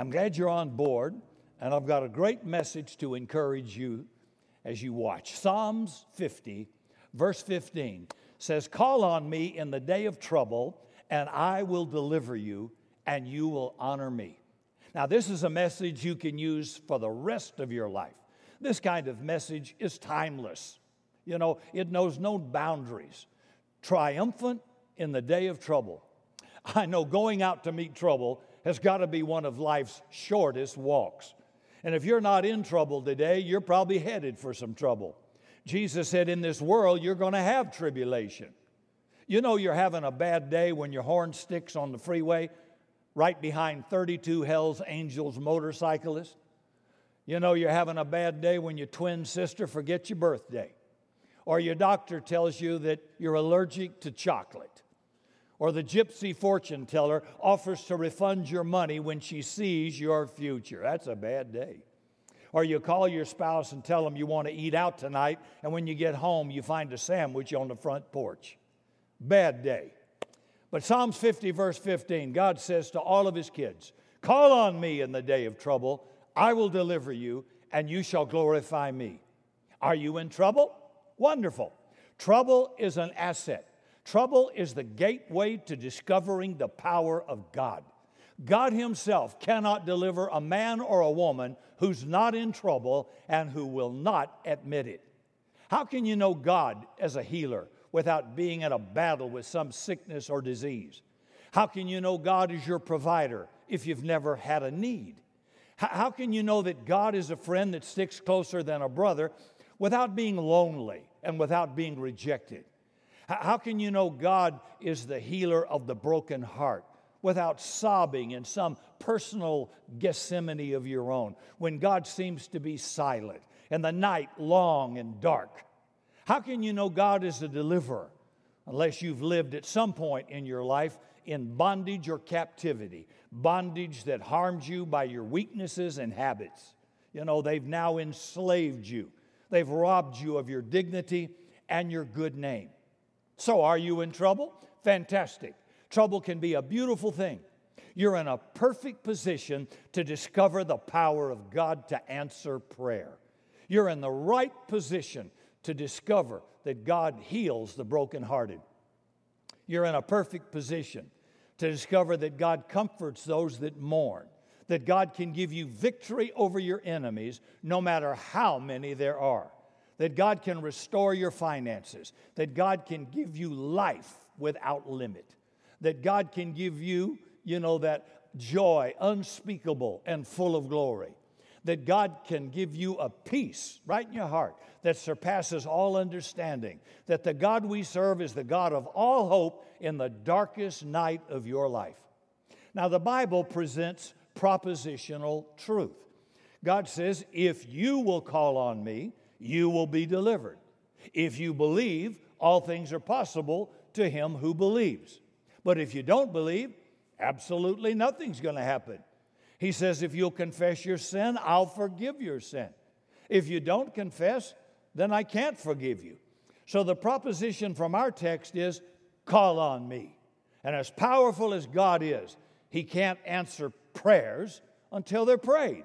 I'm glad you're on board, and I've got a great message to encourage you as you watch. Psalms 50, verse 15 says, Call on me in the day of trouble, and I will deliver you, and you will honor me. Now, this is a message you can use for the rest of your life. This kind of message is timeless. You know, it knows no boundaries. Triumphant in the day of trouble. I know going out to meet trouble has got to be one of life's shortest walks. And if you're not in trouble today, you're probably headed for some trouble. Jesus said, In this world, you're going to have tribulation. You know, you're having a bad day when your horn sticks on the freeway right behind 32 Hell's Angels motorcyclists. You know, you're having a bad day when your twin sister forgets your birthday, or your doctor tells you that you're allergic to chocolate or the gypsy fortune teller offers to refund your money when she sees your future. That's a bad day. Or you call your spouse and tell them you want to eat out tonight, and when you get home, you find a sandwich on the front porch. Bad day. But Psalms 50, verse 15, God says to all of his kids, Call on me in the day of trouble, I will deliver you, and you shall glorify me. Are you in trouble? Wonderful. Trouble is an asset. Trouble is the gateway to discovering the power of God. God Himself cannot deliver a man or a woman who's not in trouble and who will not admit it. How can you know God as a healer without being in a battle with some sickness or disease? How can you know God is your provider if you've never had a need? How can you know that God is a friend that sticks closer than a brother without being lonely and without being rejected? How can you know God is the healer of the broken heart without sobbing in some personal Gethsemane of your own when God seems to be silent and the night long and dark? How can you know God is a deliverer unless you've lived at some point in your life in bondage or captivity? Bondage that harms you by your weaknesses and habits. You know, they've now enslaved you, they've robbed you of your dignity and your good name. So, are you in trouble? Fantastic. Trouble can be a beautiful thing. You're in a perfect position to discover the power of God to answer prayer. You're in the right position to discover that God heals the brokenhearted. You're in a perfect position to discover that God comforts those that mourn, that God can give you victory over your enemies no matter how many there are that God can restore your finances, that God can give you life without limit, that God can give you, you know, that joy unspeakable and full of glory, that God can give you a peace right in your heart that surpasses all understanding, that the God we serve is the God of all hope in the darkest night of your life. Now, the Bible presents propositional truth. God says, If you will call on me, you will be delivered. If you believe, all things are possible to him who believes. But if you don't believe, absolutely nothing's going to happen. He says, if you'll confess your sin, I'll forgive your sin. If you don't confess, then I can't forgive you. So the proposition from our text is call on me. And as powerful as God is, He can't answer prayers until they're prayed.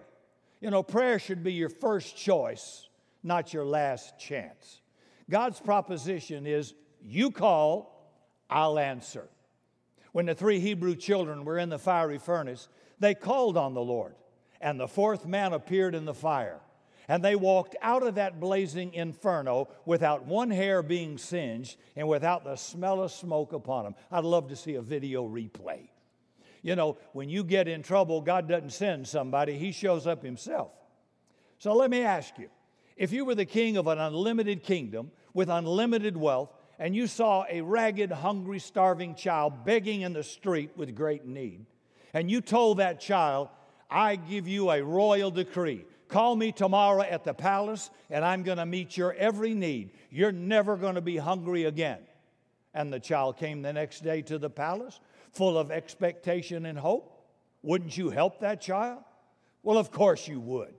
You know, prayer should be your first choice not your last chance. God's proposition is you call, I'll answer. When the three Hebrew children were in the fiery furnace, they called on the Lord, and the fourth man appeared in the fire. And they walked out of that blazing inferno without one hair being singed and without the smell of smoke upon them. I'd love to see a video replay. You know, when you get in trouble, God doesn't send somebody, He shows up Himself. So let me ask you if you were the king of an unlimited kingdom with unlimited wealth, and you saw a ragged, hungry, starving child begging in the street with great need, and you told that child, I give you a royal decree. Call me tomorrow at the palace, and I'm going to meet your every need. You're never going to be hungry again. And the child came the next day to the palace, full of expectation and hope. Wouldn't you help that child? Well, of course you would.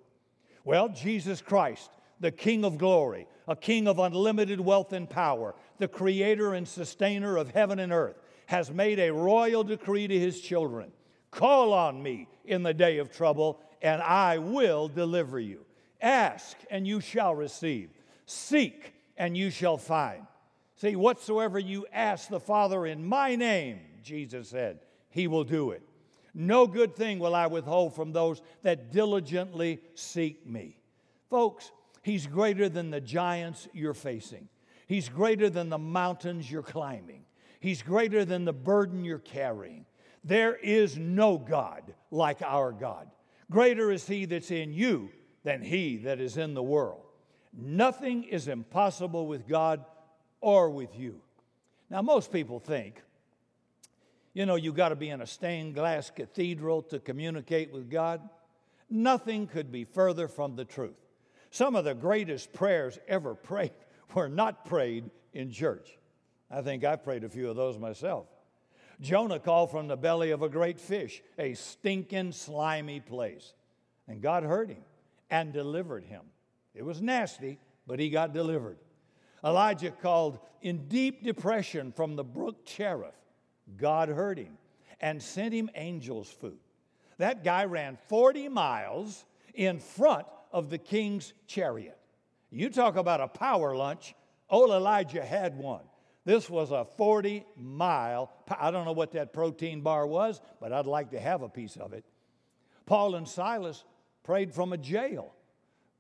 Well, Jesus Christ the King of glory, a King of unlimited wealth and power, the creator and sustainer of heaven and earth, has made a royal decree to his children Call on me in the day of trouble, and I will deliver you. Ask, and you shall receive. Seek, and you shall find. See, whatsoever you ask the Father in my name, Jesus said, he will do it. No good thing will I withhold from those that diligently seek me. Folks, he's greater than the giants you're facing. He's greater than the mountains you're climbing. He's greater than the burden you're carrying. There is no God like our God. Greater is he that's in you than he that is in the world. Nothing is impossible with God or with you. Now, most people think, you know, you got to be in a stained glass cathedral to communicate with God. Nothing could be further from the truth. Some of the greatest prayers ever prayed were not prayed in church. I think I've prayed a few of those myself. Jonah called from the belly of a great fish, a stinking, slimy place. And God heard him and delivered him. It was nasty, but he got delivered. Elijah called in deep depression from the brook Cherith. God heard him and sent him angels' food. That guy ran 40 miles in front of the king's chariot. You talk about a power lunch. Old Elijah had one. This was a 40 mile, I don't know what that protein bar was, but I'd like to have a piece of it. Paul and Silas prayed from a jail.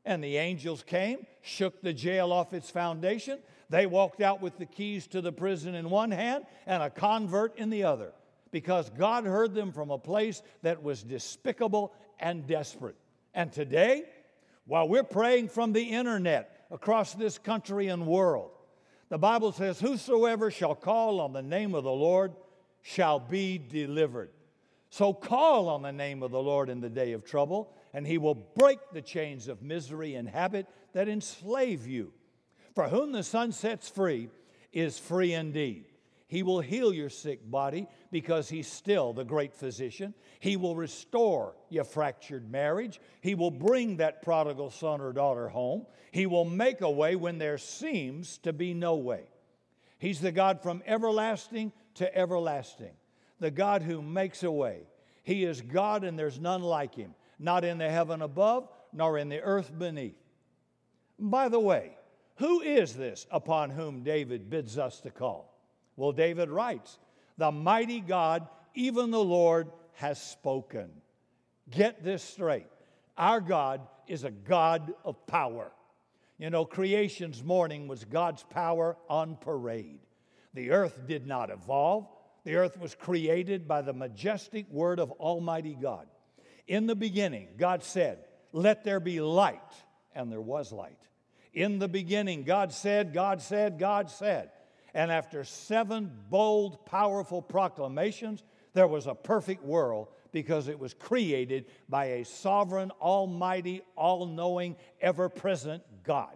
And the angels came, shook the jail off its foundation. They walked out with the keys to the prison in one hand and a convert in the other because God heard them from a place that was despicable and desperate. And today, while we're praying from the internet across this country and world, the Bible says, Whosoever shall call on the name of the Lord shall be delivered. So call on the name of the Lord in the day of trouble and he will break the chains of misery and habit that enslave you. For whom the Son sets free is free indeed. He will heal your sick body because he's still the great physician. He will restore your fractured marriage. He will bring that prodigal son or daughter home. He will make a way when there seems to be no way. He's the God from everlasting to everlasting, the God who makes a way. He is God and there's none like him not in the heaven above, nor in the earth beneath. By the way, who is this upon whom David bids us to call? Well, David writes, The mighty God, even the Lord, has spoken. Get this straight. Our God is a God of power. You know, creation's morning was God's power on parade. The earth did not evolve, the earth was created by the majestic word of Almighty God. In the beginning, God said, Let there be light, and there was light. In the beginning, God said, God said, God said. And after seven bold, powerful proclamations, there was a perfect world because it was created by a sovereign, almighty, all knowing, ever present God.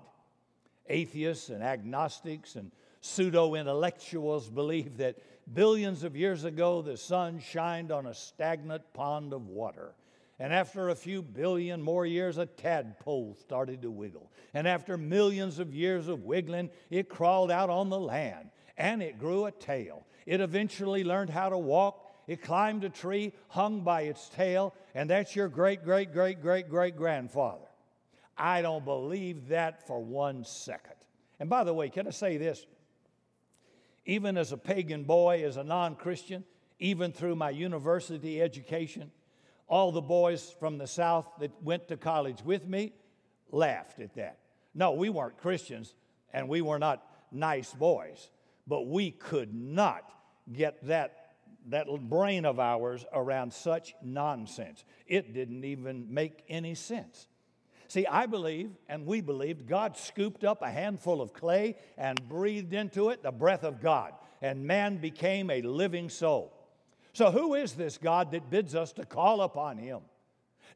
Atheists and agnostics and pseudo intellectuals believe that billions of years ago the sun shined on a stagnant pond of water. And after a few billion more years, a tadpole started to wiggle. And after millions of years of wiggling, it crawled out on the land and it grew a tail. It eventually learned how to walk. It climbed a tree, hung by its tail, and that's your great, great, great, great, great grandfather. I don't believe that for one second. And by the way, can I say this? Even as a pagan boy, as a non Christian, even through my university education, all the boys from the South that went to college with me laughed at that. No, we weren't Christians and we were not nice boys, but we could not get that, that brain of ours around such nonsense. It didn't even make any sense. See, I believe, and we believed, God scooped up a handful of clay and breathed into it the breath of God, and man became a living soul. So, who is this God that bids us to call upon him?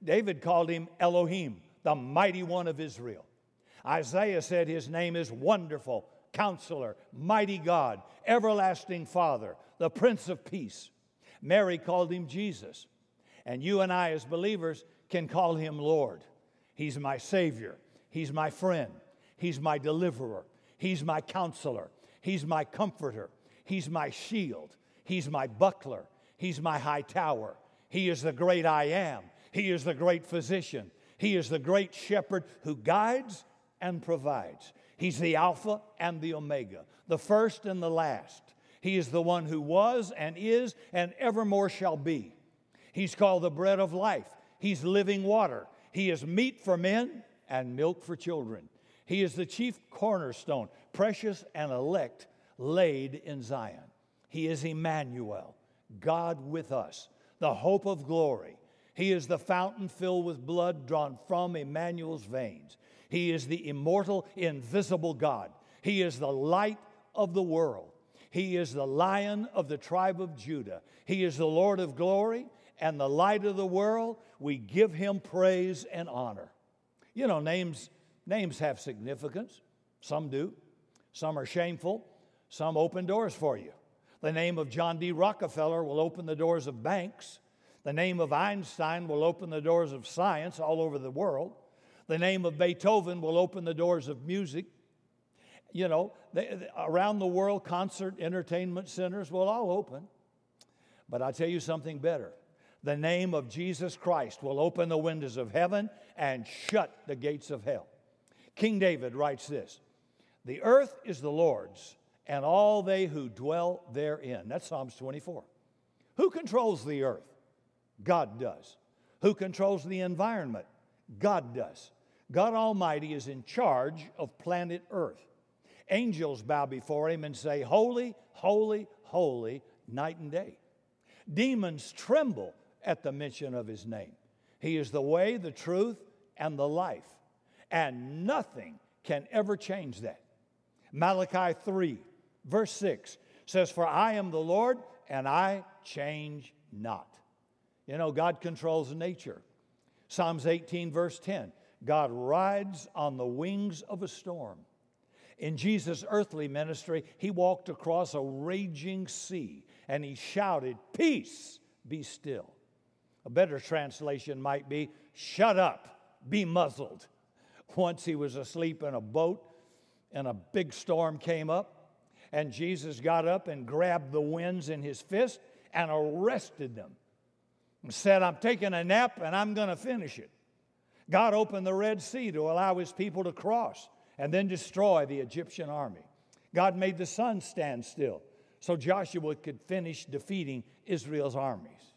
David called him Elohim, the mighty one of Israel. Isaiah said his name is Wonderful, Counselor, Mighty God, Everlasting Father, the Prince of Peace. Mary called him Jesus. And you and I, as believers, can call him Lord. He's my Savior. He's my friend. He's my deliverer. He's my counselor. He's my comforter. He's my shield. He's my buckler. He's my high tower. He is the great I am. He is the great physician. He is the great shepherd who guides and provides. He's the Alpha and the Omega, the first and the last. He is the one who was and is and evermore shall be. He's called the bread of life. He's living water. He is meat for men and milk for children. He is the chief cornerstone, precious and elect, laid in Zion. He is Emmanuel, God with us, the hope of glory. He is the fountain filled with blood drawn from Emmanuel's veins. He is the immortal, invisible God. He is the light of the world. He is the lion of the tribe of Judah. He is the Lord of glory and the light of the world. We give him praise and honor. You know, names, names have significance. Some do. Some are shameful. Some open doors for you. The name of John D. Rockefeller will open the doors of banks. The name of Einstein will open the doors of science all over the world. The name of Beethoven will open the doors of music. You know, they, around the world, concert entertainment centers will all open. But I'll tell you something better. The name of Jesus Christ will open the windows of heaven and shut the gates of hell. King David writes this The earth is the Lord's, and all they who dwell therein. That's Psalms 24. Who controls the earth? God does. Who controls the environment? God does. God Almighty is in charge of planet Earth. Angels bow before him and say, Holy, holy, holy, night and day. Demons tremble at the mention of his name. He is the way, the truth, and the life. And nothing can ever change that. Malachi 3, verse 6 says, For I am the Lord, and I change not. You know, God controls nature. Psalms 18, verse 10 God rides on the wings of a storm. In Jesus' earthly ministry, he walked across a raging sea and he shouted, Peace, be still. A better translation might be, Shut up, be muzzled. Once he was asleep in a boat and a big storm came up, and Jesus got up and grabbed the winds in his fist and arrested them and said, I'm taking a nap and I'm going to finish it. God opened the Red Sea to allow his people to cross and then destroy the Egyptian army. God made the sun stand still so Joshua could finish defeating Israel's armies.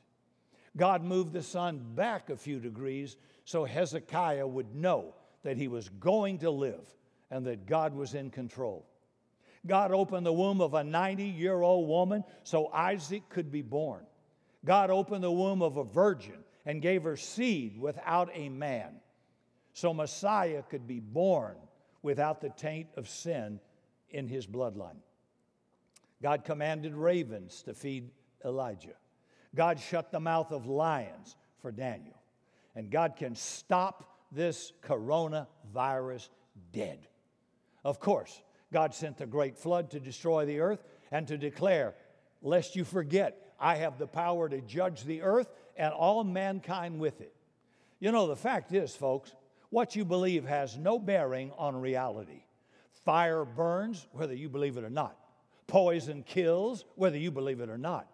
God moved the sun back a few degrees so Hezekiah would know that he was going to live and that God was in control. God opened the womb of a 90 year old woman so Isaac could be born. God opened the womb of a virgin and gave her seed without a man, so Messiah could be born without the taint of sin in his bloodline. God commanded ravens to feed Elijah. God shut the mouth of lions for Daniel. And God can stop this coronavirus dead. Of course, God sent the great flood to destroy the earth and to declare, lest you forget, I have the power to judge the earth and all mankind with it. You know, the fact is, folks, what you believe has no bearing on reality. Fire burns, whether you believe it or not. Poison kills, whether you believe it or not.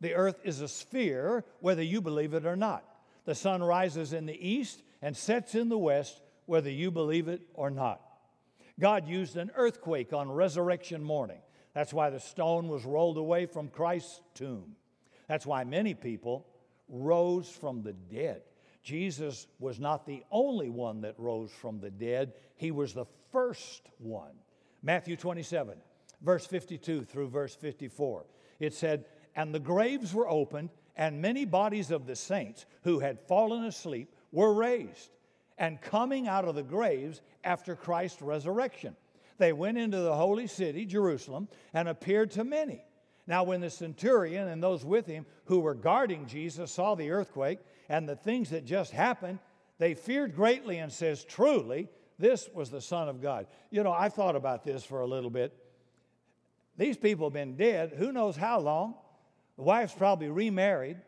The earth is a sphere, whether you believe it or not. The sun rises in the east and sets in the west, whether you believe it or not. God used an earthquake on resurrection morning. That's why the stone was rolled away from Christ's tomb. That's why many people rose from the dead. Jesus was not the only one that rose from the dead, he was the first one. Matthew 27, verse 52 through verse 54. It said, And the graves were opened, and many bodies of the saints who had fallen asleep were raised, and coming out of the graves after Christ's resurrection. They went into the holy city, Jerusalem, and appeared to many. Now, when the centurion and those with him who were guarding Jesus saw the earthquake and the things that just happened, they feared greatly and says, Truly, this was the Son of God. You know, I've thought about this for a little bit. These people have been dead who knows how long. The wife's probably remarried.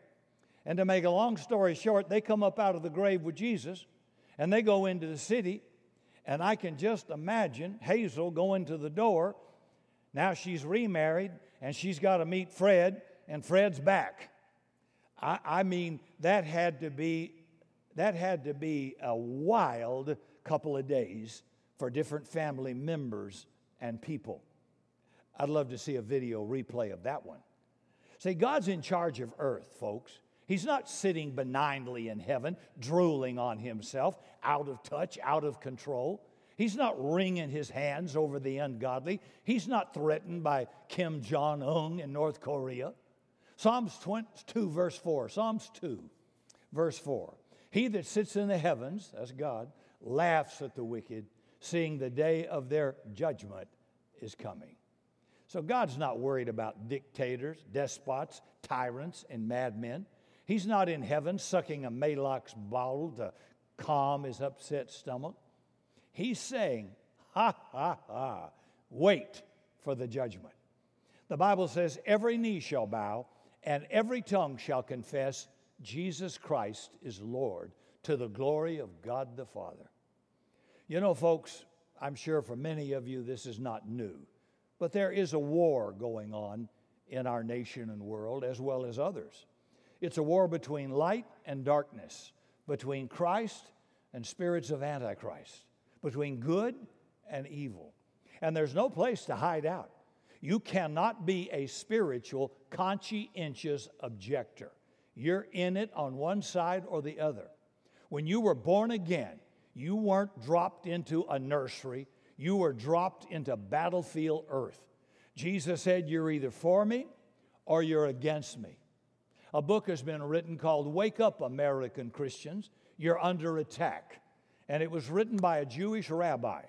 And to make a long story short, they come up out of the grave with Jesus and they go into the city. And I can just imagine Hazel going to the door. Now she's remarried and she's got to meet Fred, and Fred's back. I, I mean, that had to be that had to be a wild couple of days for different family members and people. I'd love to see a video replay of that one. See, God's in charge of earth, folks. He's not sitting benignly in heaven, drooling on himself, out of touch, out of control. He's not wringing his hands over the ungodly. He's not threatened by Kim Jong un in North Korea. Psalms 2, verse 4. Psalms 2, verse 4. He that sits in the heavens, that's God, laughs at the wicked, seeing the day of their judgment is coming. So God's not worried about dictators, despots, tyrants, and madmen. He's not in heaven sucking a Maalox bottle to calm his upset stomach. He's saying, ha, ha, ha, wait for the judgment. The Bible says, every knee shall bow and every tongue shall confess Jesus Christ is Lord to the glory of God the Father. You know, folks, I'm sure for many of you this is not new. But there is a war going on in our nation and world as well as others. It's a war between light and darkness, between Christ and spirits of Antichrist, between good and evil. And there's no place to hide out. You cannot be a spiritual, conscientious objector. You're in it on one side or the other. When you were born again, you weren't dropped into a nursery you were dropped into battlefield earth. Jesus said, You're either for me or you're against me. A book has been written called Wake Up, American Christians. You're under attack. And it was written by a Jewish rabbi.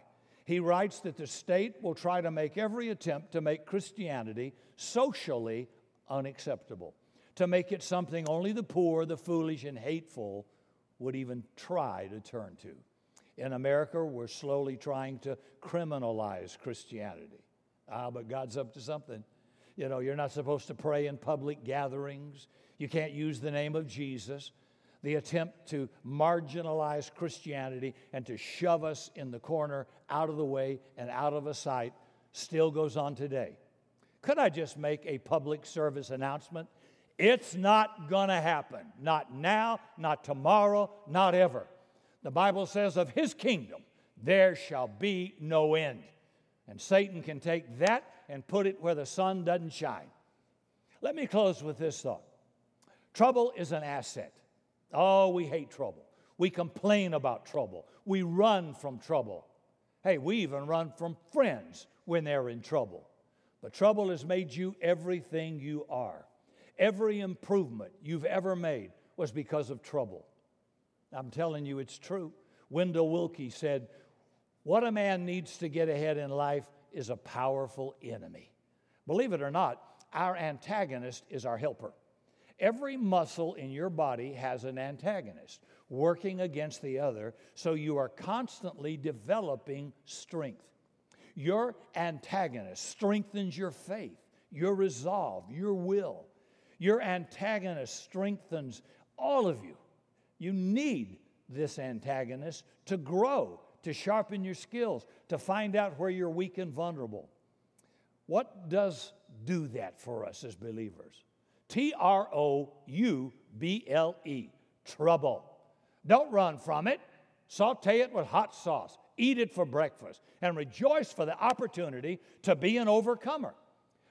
He writes that the state will try to make every attempt to make Christianity socially unacceptable, to make it something only the poor, the foolish, and hateful would even try to turn to. In America, we're slowly trying to criminalize Christianity. Ah, but God's up to something. You know, you're not supposed to pray in public gatherings. You can't use the name of Jesus. The attempt to marginalize Christianity and to shove us in the corner, out of the way, and out of a sight still goes on today. Could I just make a public service announcement? It's not going to happen. Not now, not tomorrow, not ever. The Bible says, of his kingdom there shall be no end. And Satan can take that and put it where the sun doesn't shine. Let me close with this thought trouble is an asset. Oh, we hate trouble. We complain about trouble. We run from trouble. Hey, we even run from friends when they're in trouble. But trouble has made you everything you are. Every improvement you've ever made was because of trouble. I'm telling you, it's true. Wendell Willkie said, What a man needs to get ahead in life is a powerful enemy. Believe it or not, our antagonist is our helper. Every muscle in your body has an antagonist working against the other, so you are constantly developing strength. Your antagonist strengthens your faith, your resolve, your will. Your antagonist strengthens all of you. You need this antagonist to grow, to sharpen your skills, to find out where you're weak and vulnerable. What does do that for us as believers? T R O U B L E, trouble. Don't run from it. Saute it with hot sauce. Eat it for breakfast and rejoice for the opportunity to be an overcomer.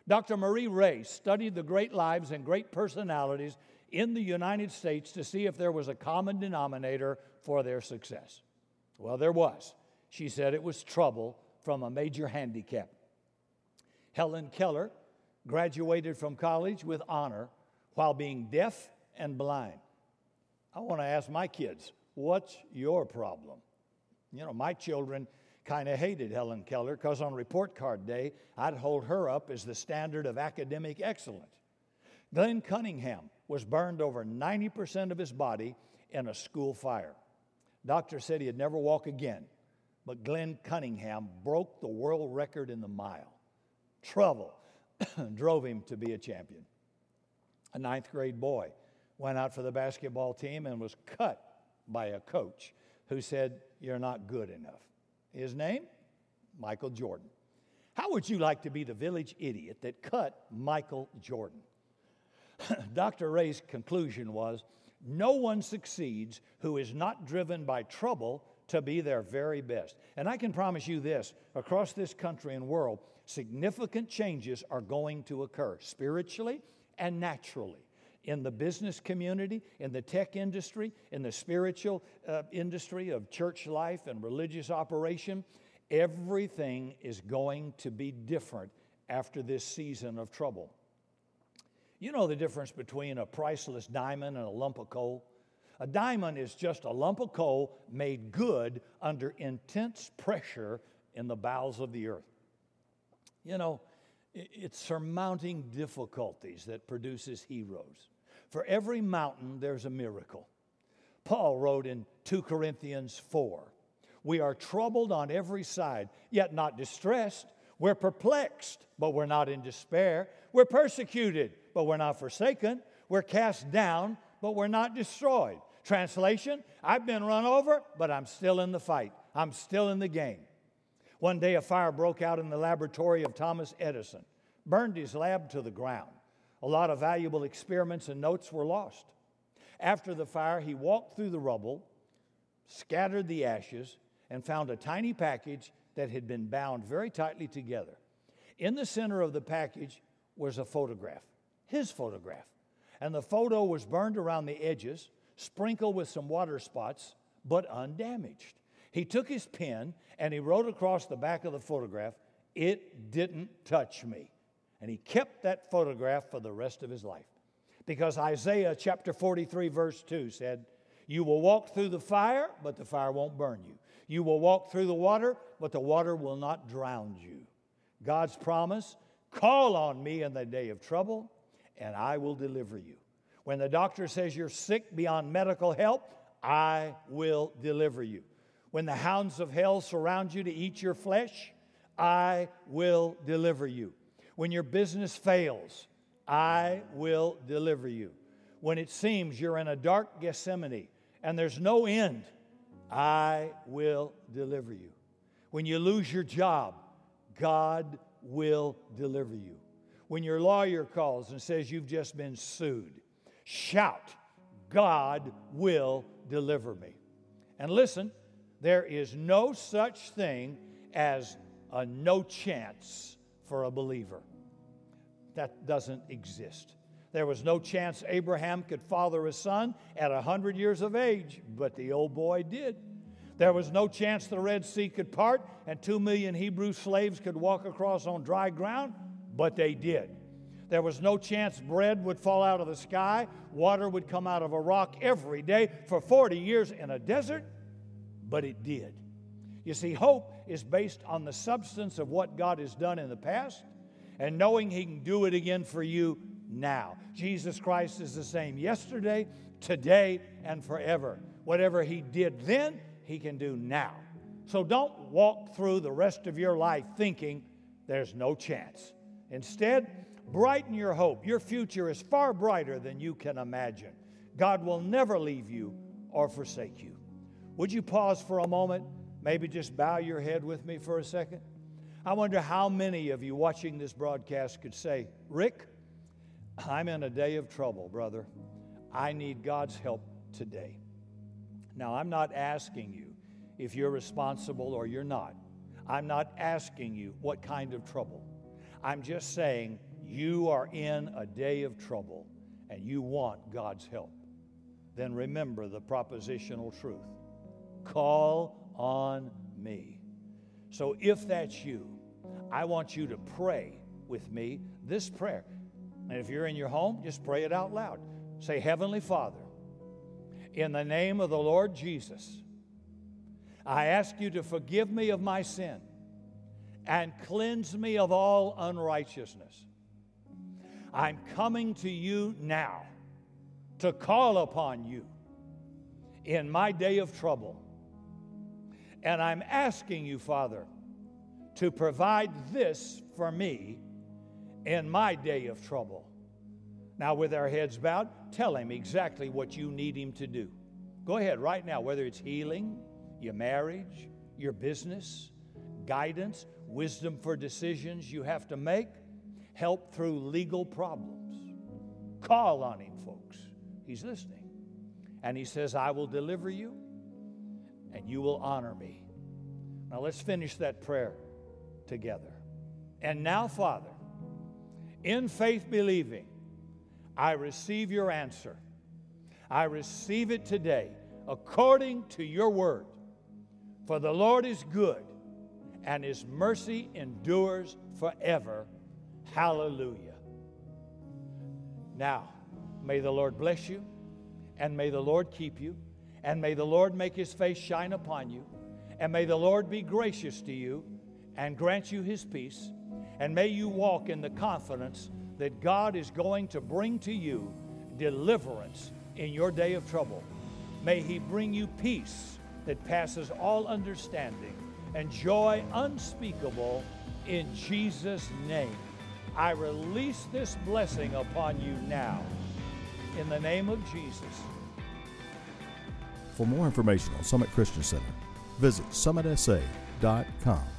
Dr. Marie Ray studied the great lives and great personalities in the United States to see if there was a common denominator for their success. Well, there was. She said it was trouble from a major handicap. Helen Keller graduated from college with honor while being deaf and blind. I want to ask my kids, what's your problem? You know, my children kind of hated Helen Keller because on report card day, I'd hold her up as the standard of academic excellence. Glenn Cunningham was burned over 90% of his body in a school fire. Doctor said he'd never walk again, but Glenn Cunningham broke the world record in the mile. Trouble drove him to be a champion. A ninth grade boy went out for the basketball team and was cut by a coach who said, You're not good enough. His name? Michael Jordan. How would you like to be the village idiot that cut Michael Jordan? Dr. Ray's conclusion was no one succeeds who is not driven by trouble to be their very best. And I can promise you this across this country and world, significant changes are going to occur spiritually and naturally. In the business community, in the tech industry, in the spiritual uh, industry of church life and religious operation, everything is going to be different after this season of trouble. You know the difference between a priceless diamond and a lump of coal? A diamond is just a lump of coal made good under intense pressure in the bowels of the earth. You know, it's surmounting difficulties that produces heroes. For every mountain, there's a miracle. Paul wrote in 2 Corinthians 4 We are troubled on every side, yet not distressed. We're perplexed, but we're not in despair. We're persecuted, but we're not forsaken. We're cast down, but we're not destroyed. Translation I've been run over, but I'm still in the fight. I'm still in the game. One day, a fire broke out in the laboratory of Thomas Edison, burned his lab to the ground. A lot of valuable experiments and notes were lost. After the fire, he walked through the rubble, scattered the ashes, and found a tiny package that had been bound very tightly together. In the center of the package was a photograph his photograph. And the photo was burned around the edges, sprinkled with some water spots, but undamaged. He took his pen and he wrote across the back of the photograph, It didn't touch me. And he kept that photograph for the rest of his life. Because Isaiah chapter 43, verse 2 said, You will walk through the fire, but the fire won't burn you. You will walk through the water, but the water will not drown you. God's promise call on me in the day of trouble, and I will deliver you. When the doctor says you're sick beyond medical help, I will deliver you. When the hounds of hell surround you to eat your flesh, I will deliver you. When your business fails, I will deliver you. When it seems you're in a dark Gethsemane and there's no end, I will deliver you. When you lose your job, God will deliver you. When your lawyer calls and says you've just been sued, shout, God will deliver me. And listen, there is no such thing as a no chance for a believer. That doesn't exist. There was no chance Abraham could father a son at 100 years of age, but the old boy did. There was no chance the Red Sea could part and two million Hebrew slaves could walk across on dry ground, but they did. There was no chance bread would fall out of the sky, water would come out of a rock every day for 40 years in a desert, but it did. You see, hope is based on the substance of what God has done in the past and knowing He can do it again for you now. Jesus Christ is the same yesterday, today, and forever. Whatever He did then, He can do now. So don't walk through the rest of your life thinking there's no chance. Instead, brighten your hope. Your future is far brighter than you can imagine. God will never leave you or forsake you. Would you pause for a moment? Maybe just bow your head with me for a second. I wonder how many of you watching this broadcast could say, Rick, I'm in a day of trouble, brother. I need God's help today. Now, I'm not asking you if you're responsible or you're not. I'm not asking you what kind of trouble. I'm just saying you are in a day of trouble and you want God's help. Then remember the propositional truth call on me. So if that's you, I want you to pray with me this prayer. And if you're in your home, just pray it out loud. Say, Heavenly Father, in the name of the Lord Jesus, I ask you to forgive me of my sin and cleanse me of all unrighteousness. I'm coming to you now to call upon you in my day of trouble. And I'm asking you, Father, to provide this for me in my day of trouble. Now, with our heads bowed, tell him exactly what you need him to do. Go ahead right now, whether it's healing, your marriage, your business, guidance, wisdom for decisions you have to make, help through legal problems. Call on him, folks. He's listening. And he says, I will deliver you and you will honor me. Now let's finish that prayer together. And now, Father, in faith believing, I receive your answer. I receive it today according to your word. For the Lord is good and his mercy endures forever. Hallelujah. Now, may the Lord bless you and may the Lord keep you and may the Lord make his face shine upon you and may the Lord be gracious to you and grant you his peace and may you walk in the confidence that God is going to bring to you deliverance in your day of trouble. May He bring you peace that passes all understanding and joy unspeakable in Jesus' name. I release this blessing upon you now in the name of Jesus. For more information on Summit Christian Center, visit summitsa.com.